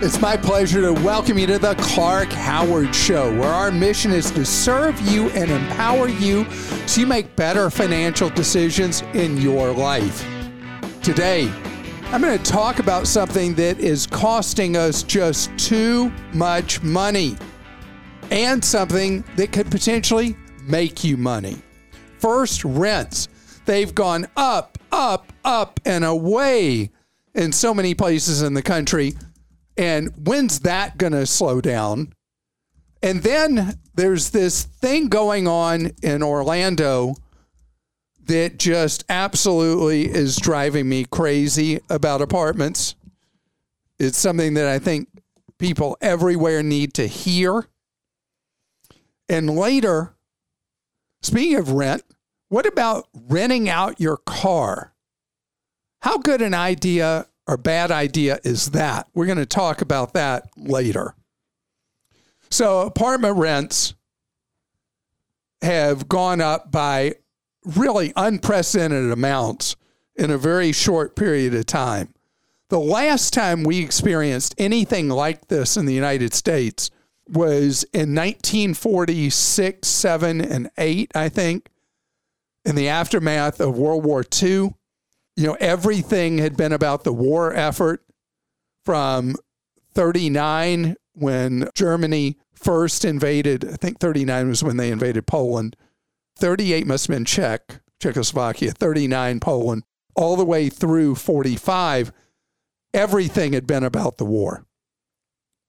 It's my pleasure to welcome you to the Clark Howard Show, where our mission is to serve you and empower you so you make better financial decisions in your life. Today, I'm going to talk about something that is costing us just too much money and something that could potentially make you money. First, rents. They've gone up, up, up, and away in so many places in the country and when's that going to slow down? And then there's this thing going on in Orlando that just absolutely is driving me crazy about apartments. It's something that I think people everywhere need to hear. And later, speaking of rent, what about renting out your car? How good an idea or bad idea is that? We're going to talk about that later. So, apartment rents have gone up by really unprecedented amounts in a very short period of time. The last time we experienced anything like this in the United States was in 1946, 7, and 8, I think, in the aftermath of World War II you know, everything had been about the war effort from 39 when Germany first invaded. I think 39 was when they invaded Poland. 38 must have been Czech, Czechoslovakia, 39 Poland, all the way through 45. Everything had been about the war.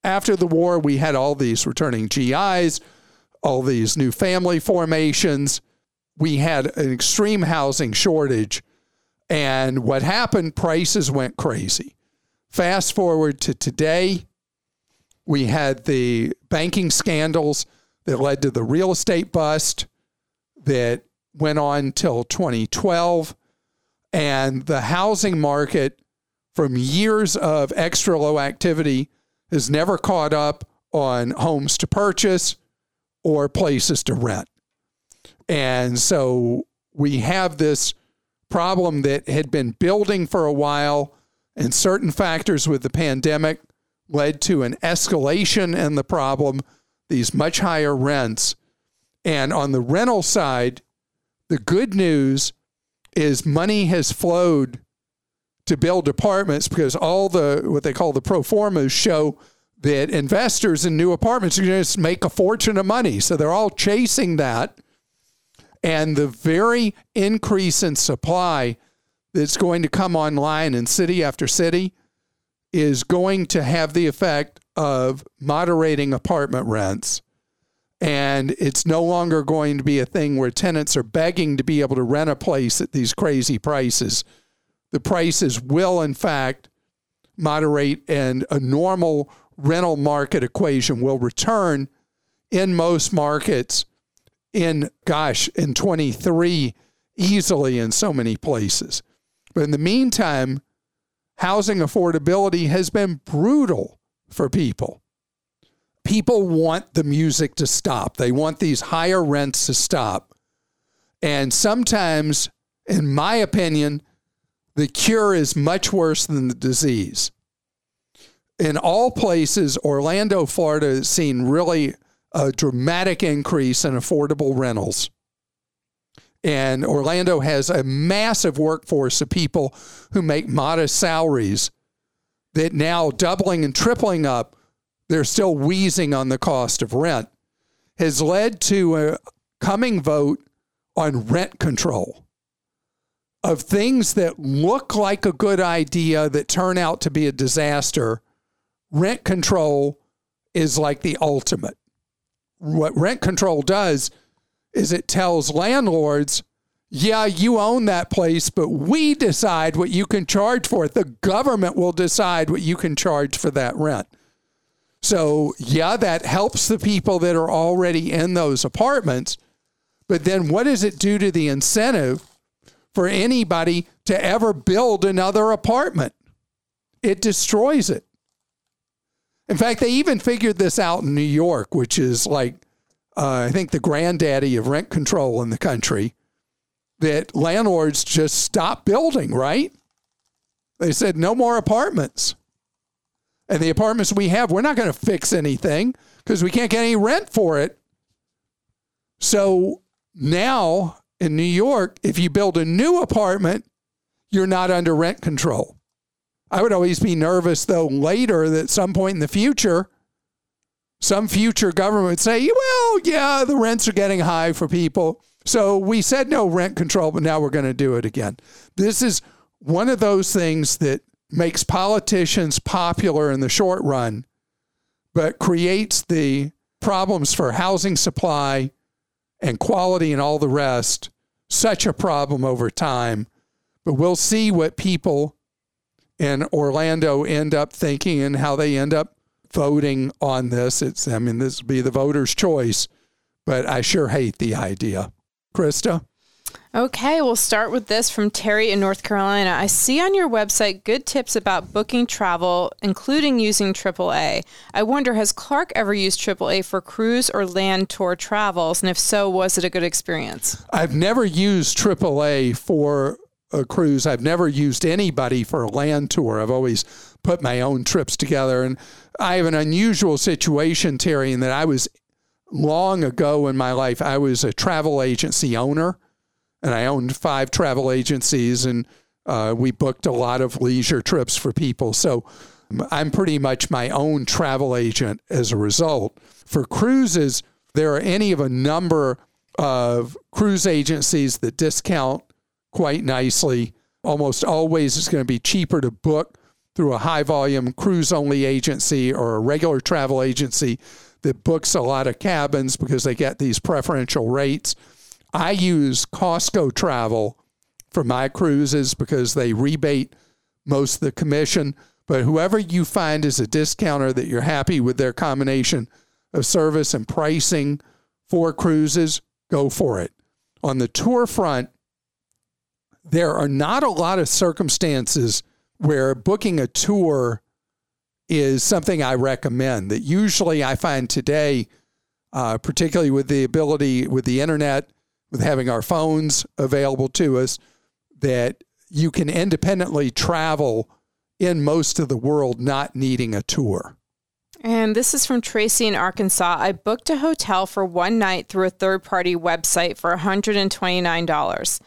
After the war, we had all these returning GIs, all these new family formations. We had an extreme housing shortage and what happened, prices went crazy. Fast forward to today, we had the banking scandals that led to the real estate bust that went on till 2012. And the housing market, from years of extra low activity, has never caught up on homes to purchase or places to rent. And so we have this problem that had been building for a while, and certain factors with the pandemic led to an escalation in the problem, these much higher rents. And on the rental side, the good news is money has flowed to build apartments because all the what they call the pro formas show that investors in new apartments are going to make a fortune of money. So they're all chasing that. And the very increase in supply that's going to come online in city after city is going to have the effect of moderating apartment rents. And it's no longer going to be a thing where tenants are begging to be able to rent a place at these crazy prices. The prices will, in fact, moderate, and a normal rental market equation will return in most markets in, gosh, in 23 easily in so many places. But in the meantime, housing affordability has been brutal for people. People want the music to stop, they want these higher rents to stop. And sometimes, in my opinion, the cure is much worse than the disease. In all places, Orlando, Florida has seen really a dramatic increase in affordable rentals. And Orlando has a massive workforce of people who make modest salaries that now doubling and tripling up, they're still wheezing on the cost of rent, has led to a coming vote on rent control of things that look like a good idea that turn out to be a disaster. Rent control is like the ultimate what rent control does is it tells landlords yeah, you own that place, but we decide what you can charge for it. The government will decide what you can charge for that rent. So, yeah, that helps the people that are already in those apartments. But then what does it do to the incentive for anybody to ever build another apartment? It destroys it. In fact, they even figured this out in New York, which is like, uh, I think, the granddaddy of rent control in the country that landlords just stopped building, right? They said, no more apartments. And the apartments we have, we're not going to fix anything because we can't get any rent for it. So now in New York, if you build a new apartment, you're not under rent control. I would always be nervous, though, later that some point in the future, some future government would say, well, yeah, the rents are getting high for people. So we said no rent control, but now we're going to do it again. This is one of those things that makes politicians popular in the short run, but creates the problems for housing supply and quality and all the rest such a problem over time. But we'll see what people in Orlando end up thinking and how they end up voting on this. It's, I mean, this will be the voters' choice, but I sure hate the idea. Krista? Okay, we'll start with this from Terry in North Carolina. I see on your website good tips about booking travel, including using AAA. I wonder, has Clark ever used AAA for cruise or land tour travels? And if so, was it a good experience? I've never used AAA for a cruise. I've never used anybody for a land tour. I've always put my own trips together. And I have an unusual situation, Terry, in that I was long ago in my life, I was a travel agency owner and I owned five travel agencies and uh, we booked a lot of leisure trips for people. So I'm pretty much my own travel agent as a result. For cruises, there are any of a number of cruise agencies that discount quite nicely. Almost always it's going to be cheaper to book through a high volume cruise only agency or a regular travel agency that books a lot of cabins because they get these preferential rates. I use Costco Travel for my cruises because they rebate most of the commission. But whoever you find is a discounter that you're happy with their combination of service and pricing for cruises, go for it. On the tour front, there are not a lot of circumstances where booking a tour is something I recommend. That usually I find today, uh, particularly with the ability with the internet, with having our phones available to us, that you can independently travel in most of the world not needing a tour. And this is from Tracy in Arkansas. I booked a hotel for one night through a third party website for $129.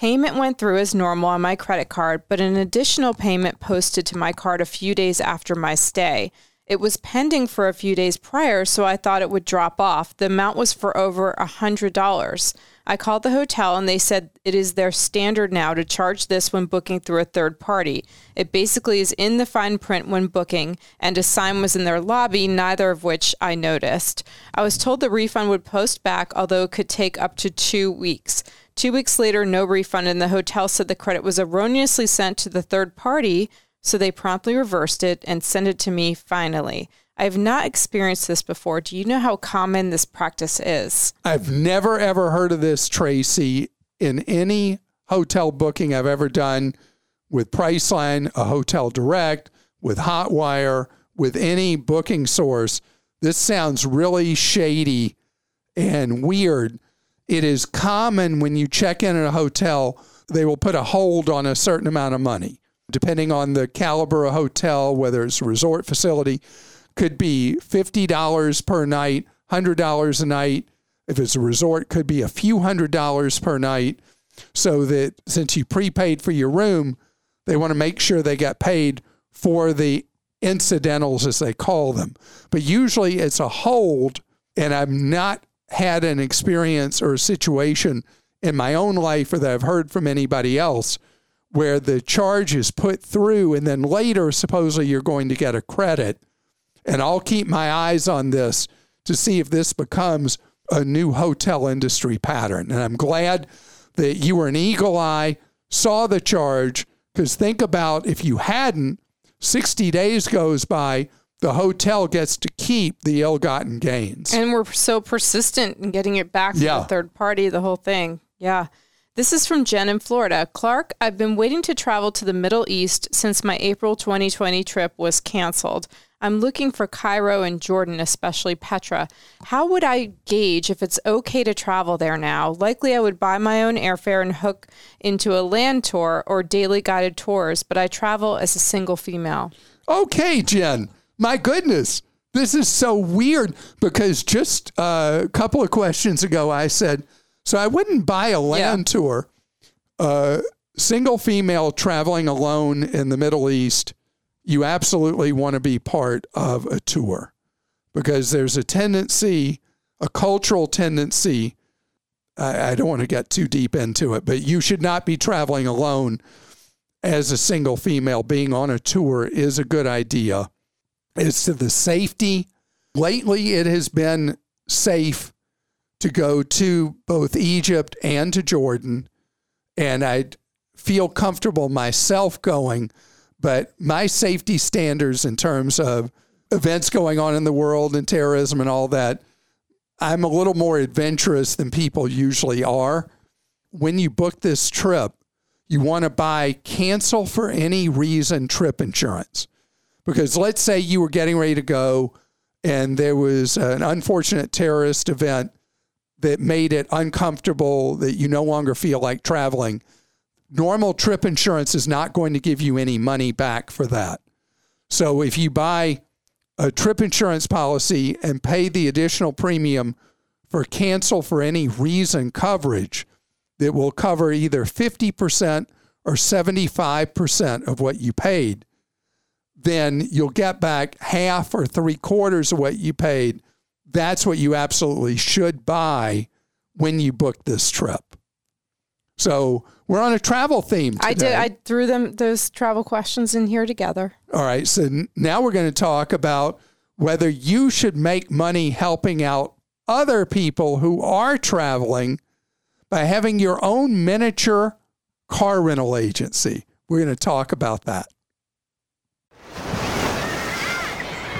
Payment went through as normal on my credit card, but an additional payment posted to my card a few days after my stay. It was pending for a few days prior, so I thought it would drop off. The amount was for over a $100. I called the hotel and they said it is their standard now to charge this when booking through a third party. It basically is in the fine print when booking, and a sign was in their lobby, neither of which I noticed. I was told the refund would post back, although it could take up to two weeks. Two weeks later, no refund, and the hotel said the credit was erroneously sent to the third party, so they promptly reversed it and sent it to me finally. I have not experienced this before. Do you know how common this practice is? I've never ever heard of this, Tracy, in any hotel booking I've ever done with Priceline, a hotel direct, with Hotwire, with any booking source. This sounds really shady and weird it is common when you check in at a hotel, they will put a hold on a certain amount of money. Depending on the caliber of hotel, whether it's a resort facility, could be $50 per night, $100 a night. If it's a resort, could be a few hundred dollars per night. So that since you prepaid for your room, they want to make sure they get paid for the incidentals, as they call them. But usually it's a hold, and I'm not had an experience or a situation in my own life or that I've heard from anybody else where the charge is put through and then later supposedly you're going to get a credit. And I'll keep my eyes on this to see if this becomes a new hotel industry pattern. And I'm glad that you were an eagle eye, saw the charge. Because think about if you hadn't, 60 days goes by, the hotel gets to keep the ill gotten gains. And we're so persistent in getting it back from Yeah. the third party, the whole thing. Yeah. This is from Jen in Florida. Clark, I've been waiting to travel to the Middle East since my April 2020 trip was canceled. I'm looking for Cairo and Jordan, especially Petra. How would I gauge if it's okay to travel there now? Likely I would buy my own airfare and hook into a land tour or daily guided tours, but I travel as a single female. Okay, Jen. My goodness. This is so weird because just a couple of questions ago, I said, so I wouldn't buy a land tour. Uh, single female traveling alone in the Middle East, you absolutely want to be part of a tour because there's a tendency, a cultural tendency. I, I don't want to get too deep into it, but you should not be traveling alone as a single female. Being on a tour is a good idea. As to the safety, lately it has been safe to go to both Egypt and to Jordan. And I feel comfortable myself going, but my safety standards in terms of events going on in the world and terrorism and all that, I'm a little more adventurous than people usually are. When you book this trip, you want to buy cancel for any reason trip insurance. Because let's say you were getting ready to go and there was an unfortunate terrorist event that made it uncomfortable, that you no longer feel like traveling. Normal trip insurance is not going to give you any money back for that. So if you buy a trip insurance policy and pay the additional premium for cancel for any reason coverage, that will cover either 50% or 75% of what you paid, then you'll get back half or three quarters of what you paid. That's what you absolutely should buy when you book this trip. So we're on a travel theme today. I did I threw them those travel questions in here together. All right. So now we're going to talk about whether you should make money helping out other people who are traveling by having your own miniature car rental agency. We're going to talk about that.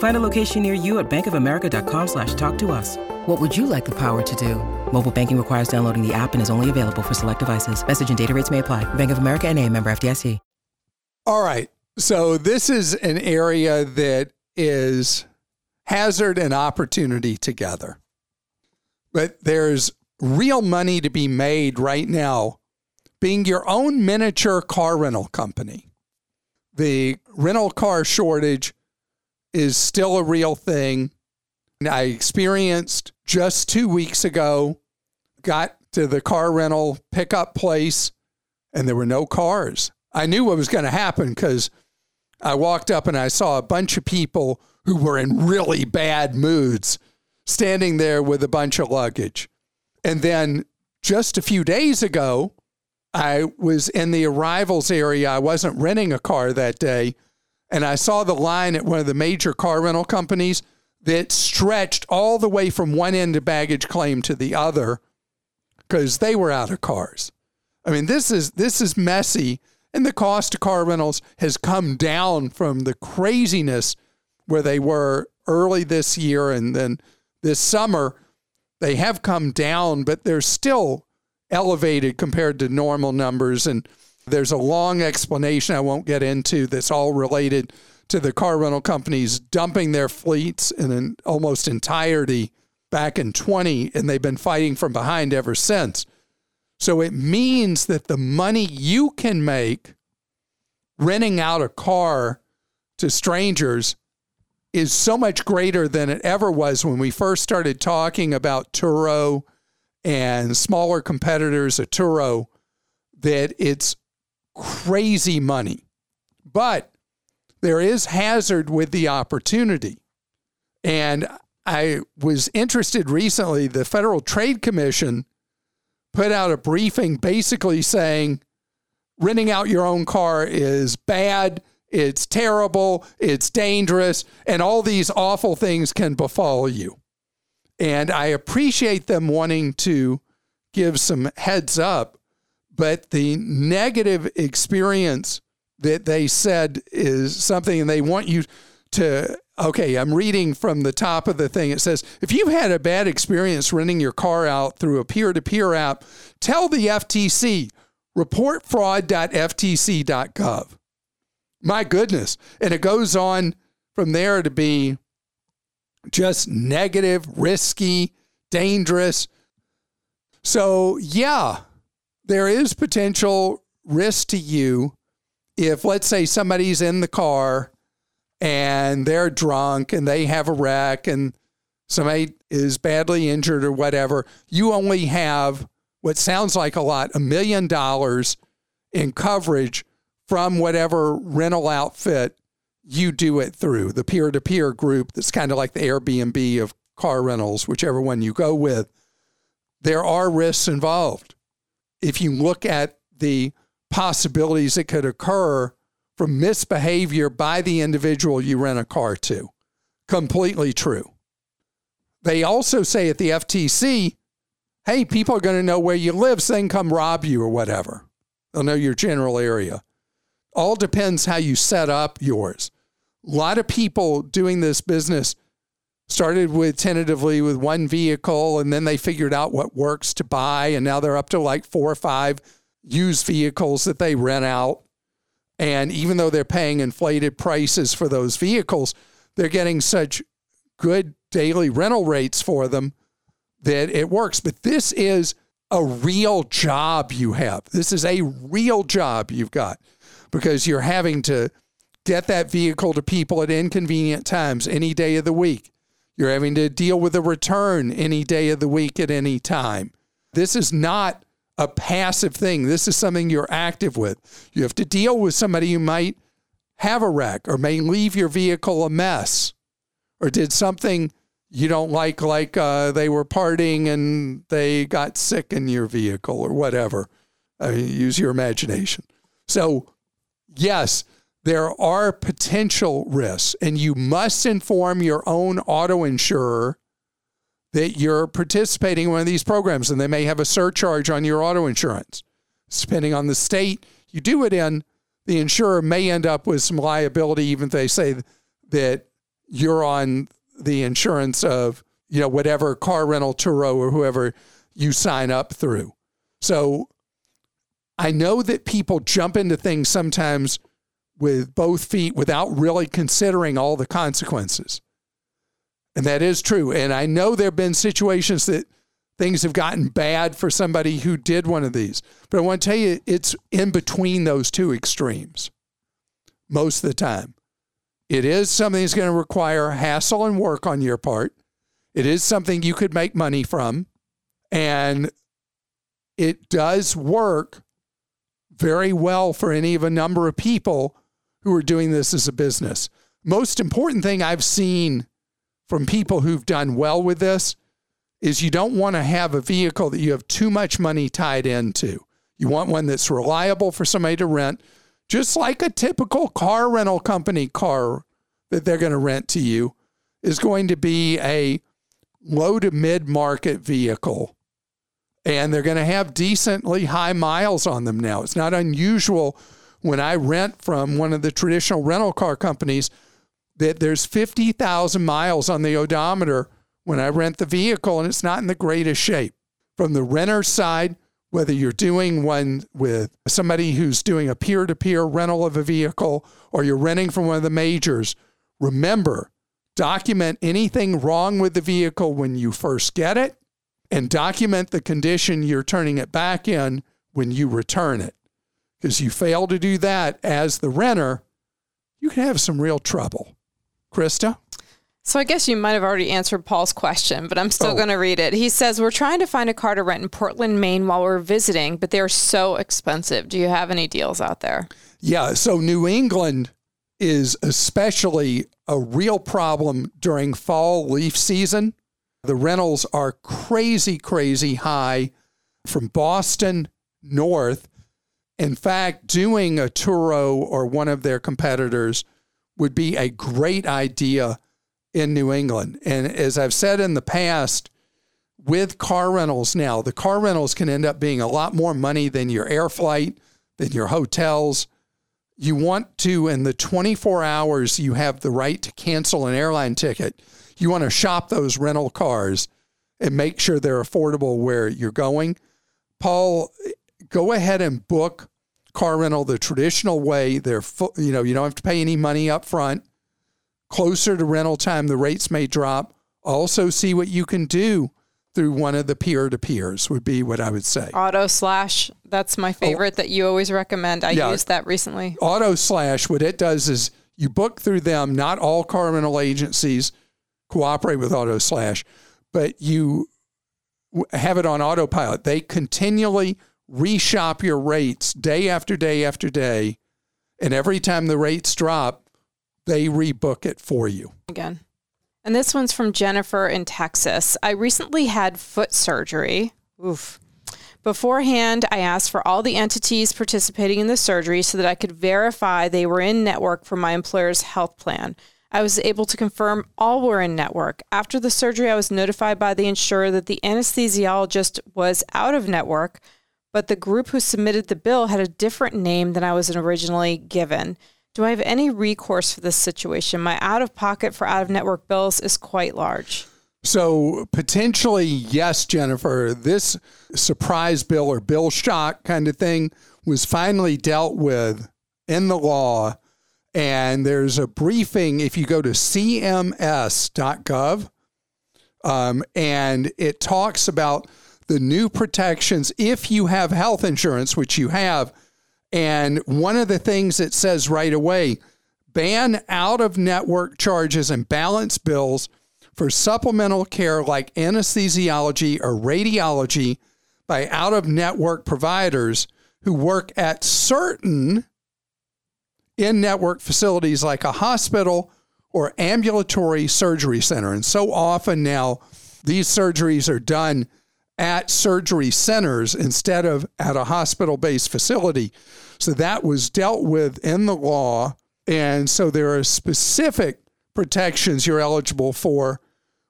Find a location near you at bankofamerica.com slash talk to us. What would you like the power to do? Mobile banking requires downloading the app and is only available for select devices. Message and data rates may apply. Bank of America and a member FDIC. All right. So this is an area that is hazard and opportunity together. But there's real money to be made right now being your own miniature car rental company. The rental car shortage is still a real thing. I experienced just two weeks ago, got to the car rental pickup place, and there were no cars. I knew what was going to happen because I walked up and I saw a bunch of people who were in really bad moods standing there with a bunch of luggage. And then just a few days ago, I was in the arrivals area. I wasn't renting a car that day. And I saw the line at one of the major car rental companies. that stretched all the way from one end of baggage claim to the other because they were out of cars. I mean, this is this is messy, and the cost of car rentals has come down from the craziness where they were early this year and then this summer. They have come down, but they're still elevated compared to normal numbers. And there's a long explanation I won't get into that's all related to the car rental companies dumping their fleets in an almost entirety back in 20, and they've been fighting from behind ever since. So it means that the money you can make renting out a car to strangers is so much greater than it ever was when we first started talking about Turo and smaller competitors of Turo that it's crazy money. But there is hazard with the opportunity. And I was interested recently, the Federal Trade Commission put out a briefing basically saying renting out your own car is bad, it's terrible, it's dangerous, and all these awful things can befall you. And I appreciate them wanting to give some heads up, but the negative experience that they said is something, and they want you to okay, I'm reading from the top of the thing. It says, if you've had a bad experience renting your car out through a peer to peer app, tell the FTC, reportfraud.ftc.gov. My goodness. And it goes on from there to be just negative, risky, dangerous. So, yeah, there is potential risk to you if, let's say, somebody's in the car and they're drunk and they have a wreck and somebody is badly injured or whatever, you only have what sounds like a lot, a million dollars in coverage from whatever rental outfit you do it through, the peer to peer group that's kind of like the Airbnb of car rentals, whichever one you go with. There are risks involved. If you look at the possibilities that could occur from misbehavior by the individual you rent a car to. Completely true. They also say at the FTC, hey, people are going to know where you live, so they can come rob you or whatever. They'll know your general area. All depends how you set up yours. A lot of people doing this business started with tentatively with one vehicle and then they figured out what works to buy and now they're up to like four or five used vehicles that they rent out and even though they're paying inflated prices for those vehicles, they're getting such good daily rental rates for them that it works. But this is a real job you have. This is a real job you've got because you're having to get that vehicle to people at inconvenient times any day of the week. You're having to deal with a return any day of the week at any time. This is not a passive thing. This is something you're active with. You have to deal with somebody who might have a wreck or may leave your vehicle a mess or did something you don't like, like uh, they were partying and they got sick in your vehicle or whatever. I mean, use your imagination. So, yes, there are potential risks, and you must inform your own auto insurer that you're participating in one of these programs and they may have a surcharge on your auto insurance. Depending on the state you do it in, the insurer may end up with some liability, even if they say that you're on the insurance of, you know, whatever car rental Turo or whoever you sign up through. So I know that people jump into things sometimes with both feet without really considering all the consequences. And that is true. And I know there have been situations that things have gotten bad for somebody who did one of these. But I want to tell you, it's in between those two extremes most of the time. It is something that's going to require hassle and work on your part. It is something you could make money from. And it does work very well for any of a number of people who are doing this as a business. Most important thing I've seen from people who've done well with this is you don't want to have a vehicle that you have too much money tied into. You want one that's reliable for somebody to rent, just like a typical car rental company car that they're going to rent to you. is going to be a low to mid market vehicle. And they're going to have decently high miles on them now. It's not unusual when I rent from one of the traditional rental car companies that there's 50,000 miles on the odometer when I rent the vehicle and it's not in the greatest shape. From the renter side, whether you're doing one with somebody who's doing a peer to peer rental of a vehicle or you're renting from one of the majors, remember document anything wrong with the vehicle when you first get it and document the condition you're turning it back in when you return it. Because you fail to do that as the renter, you can have some real trouble. Krista? So I guess you might have already answered Paul's question, but I'm still Oh. going to read it. He says, We're trying to find a car to rent in Portland, Maine while we're visiting, but they're so expensive. Do you have any deals out there? Yeah, so New England is especially a real problem during fall leaf season. The rentals are crazy, crazy high from Boston north. In fact, doing a Turo or one of their competitors would be a great idea in New England. And as I've said in the past, with car rentals now, the car rentals can end up being a lot more money than your air flight, than your hotels. You want to, in the 24 hours you have the right to cancel an airline ticket, you want to shop those rental cars and make sure they're affordable where you're going. Paul, go ahead and book car rental the traditional way. They're, fu- you know, you don't have to pay any money up front. Closer to rental time, the rates may drop. Also, see what you can do through one of the peer to peers, would be what I would say. AutoSlash, that's my oh. favorite that you always recommend. I Oh. Yeah. used that recently. AutoSlash, what it does is you book through them. Not all car rental agencies cooperate with AutoSlash, but you have it on autopilot. They continually reshop your rates day after day after day. And every time the rates drop, they rebook it for you. again. And this one's from Jennifer in Texas. I recently had foot surgery. Oof. Beforehand, I asked for all the entities participating in the surgery so that I could verify they were in network for my employer's health plan. I was able to confirm all were in network. After the surgery, I was notified by the insurer that the anesthesiologist was out of network, but the group who submitted the bill had a different name than I was originally given. Do I have any recourse for this situation? My out of pocket for out of network bills is quite large. So potentially, yes, Jennifer, this surprise bill or bill shock kind of thing was finally dealt with in the law. And there's a briefing if you go to cms.gov, um, and it talks about the new protections if you have health insurance, which you have. And one of the things it says right away ban out of network charges and balance bills for supplemental care like anesthesiology or radiology by out of network providers who work at certain in network facilities like a hospital or ambulatory surgery center. And so often now, these surgeries are done at surgery centers instead of at a hospital based facility. So that was dealt with in the law. And so there are specific protections you're eligible for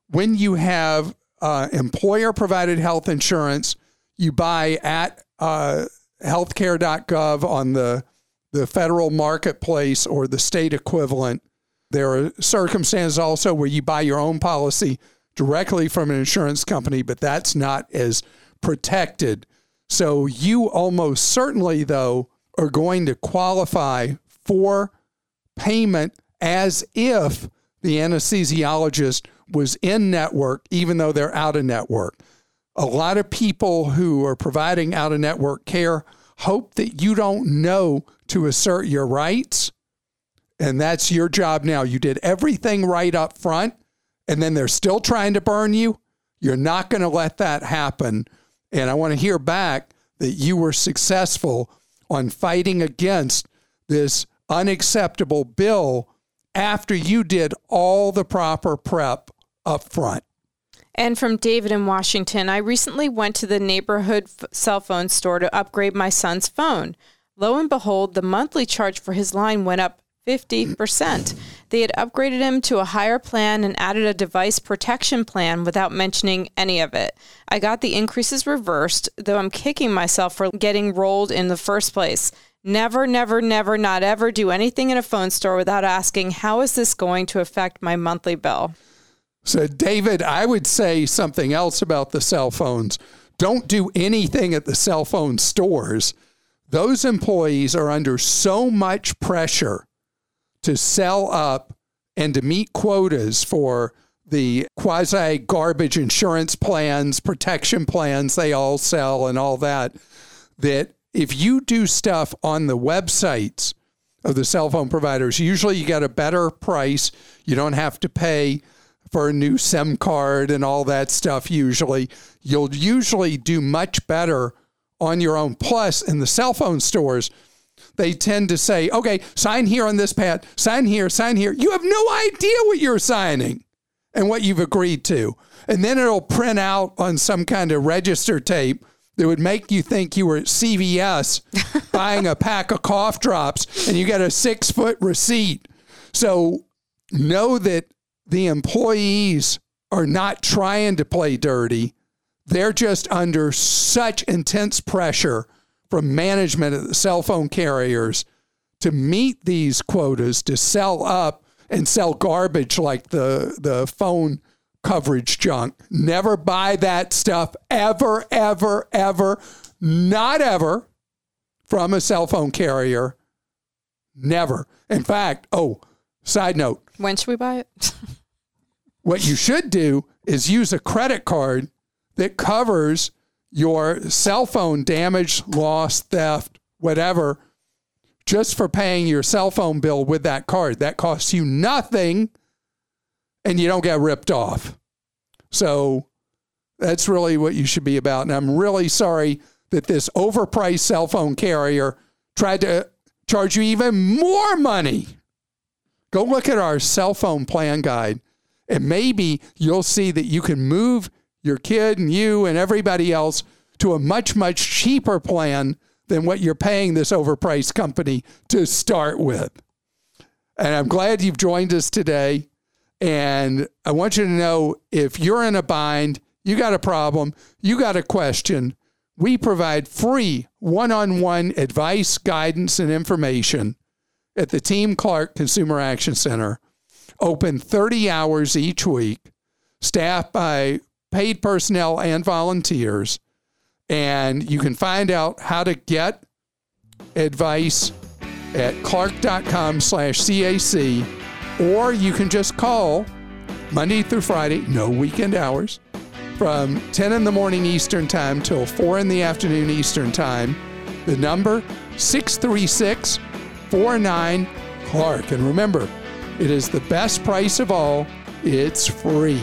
when you have uh, employer provided health insurance. You buy at uh, healthcare.gov on the, the federal marketplace or the state equivalent. There are circumstances also where you buy your own policy directly from an insurance company, but that's not as protected. So you almost certainly, though, are going to qualify for payment as if the anesthesiologist was in network, even though they're out of network. A lot of people who are providing out of network care hope that you don't know to assert your rights. And that's your job now. You did everything right up front, and then they're still trying to burn you. You're not going to let that happen. And I want to hear back that you were successful on fighting against this unacceptable bill after you did all the proper prep up front. And from David in Washington, I recently went to the neighborhood f- cell phone store to upgrade my son's phone. Lo and behold, the monthly charge for his line went up 50%. They had upgraded him to a higher plan and added a device protection plan without mentioning any of it. I got the increases reversed, though I'm kicking myself for getting rolled in the first place. Never, never, never, not ever do anything in a phone store without asking, how is this going to affect my monthly bill? So, David, I would say something else about the cell phones. Don't do anything at the cell phone stores. Those employees are under so much pressure to sell up and to meet quotas for the quasi garbage insurance plans, protection plans they all sell, and all that. That if you do stuff on the websites of the cell phone providers, usually you get a better price. You don't have to pay for a new SIM card and all that stuff. Usually, you'll usually do much better on your own. Plus, in the cell phone stores, they tend to say, okay, sign here on this pad, sign here, sign here. You have no idea what you're signing and what you've agreed to. And then it'll print out on some kind of register tape that would make you think you were at CVS buying a pack of cough drops and you got a six foot receipt. So know that the employees are not trying to play dirty. They're just under such intense pressure from management of the cell phone carriers to meet these quotas to sell up and sell garbage like the the phone coverage junk. Never buy that stuff ever, ever, ever, not ever from a cell phone carrier. Never. In fact, oh, side note. When should we buy it? what you should do is use a credit card that covers your cell phone damage, loss, theft, whatever, just for paying your cell phone bill with that card. That costs you nothing and you don't get ripped off. So that's really what you should be about. And I'm really sorry that this overpriced cell phone carrier tried to charge you even more money. Go look at our cell phone plan guide, and maybe you'll see that you can move your kid and you and everybody else to a much, much cheaper plan than what you're paying this overpriced company to start with. And I'm glad you've joined us today. And I want you to know if you're in a bind, you got a problem, you got a question, we provide free one on one advice, guidance, and information at the Team Clark Consumer Action Center, open 30 hours each week, staffed by paid personnel and volunteers. And you can find out how to get advice at clark.com slash CAC, or you can just call Monday through Friday, no weekend hours, from 10 in the morning Eastern Time till 4 in the afternoon Eastern Time. The number 636 49 Clark. And remember, it is the best price of all, it's free.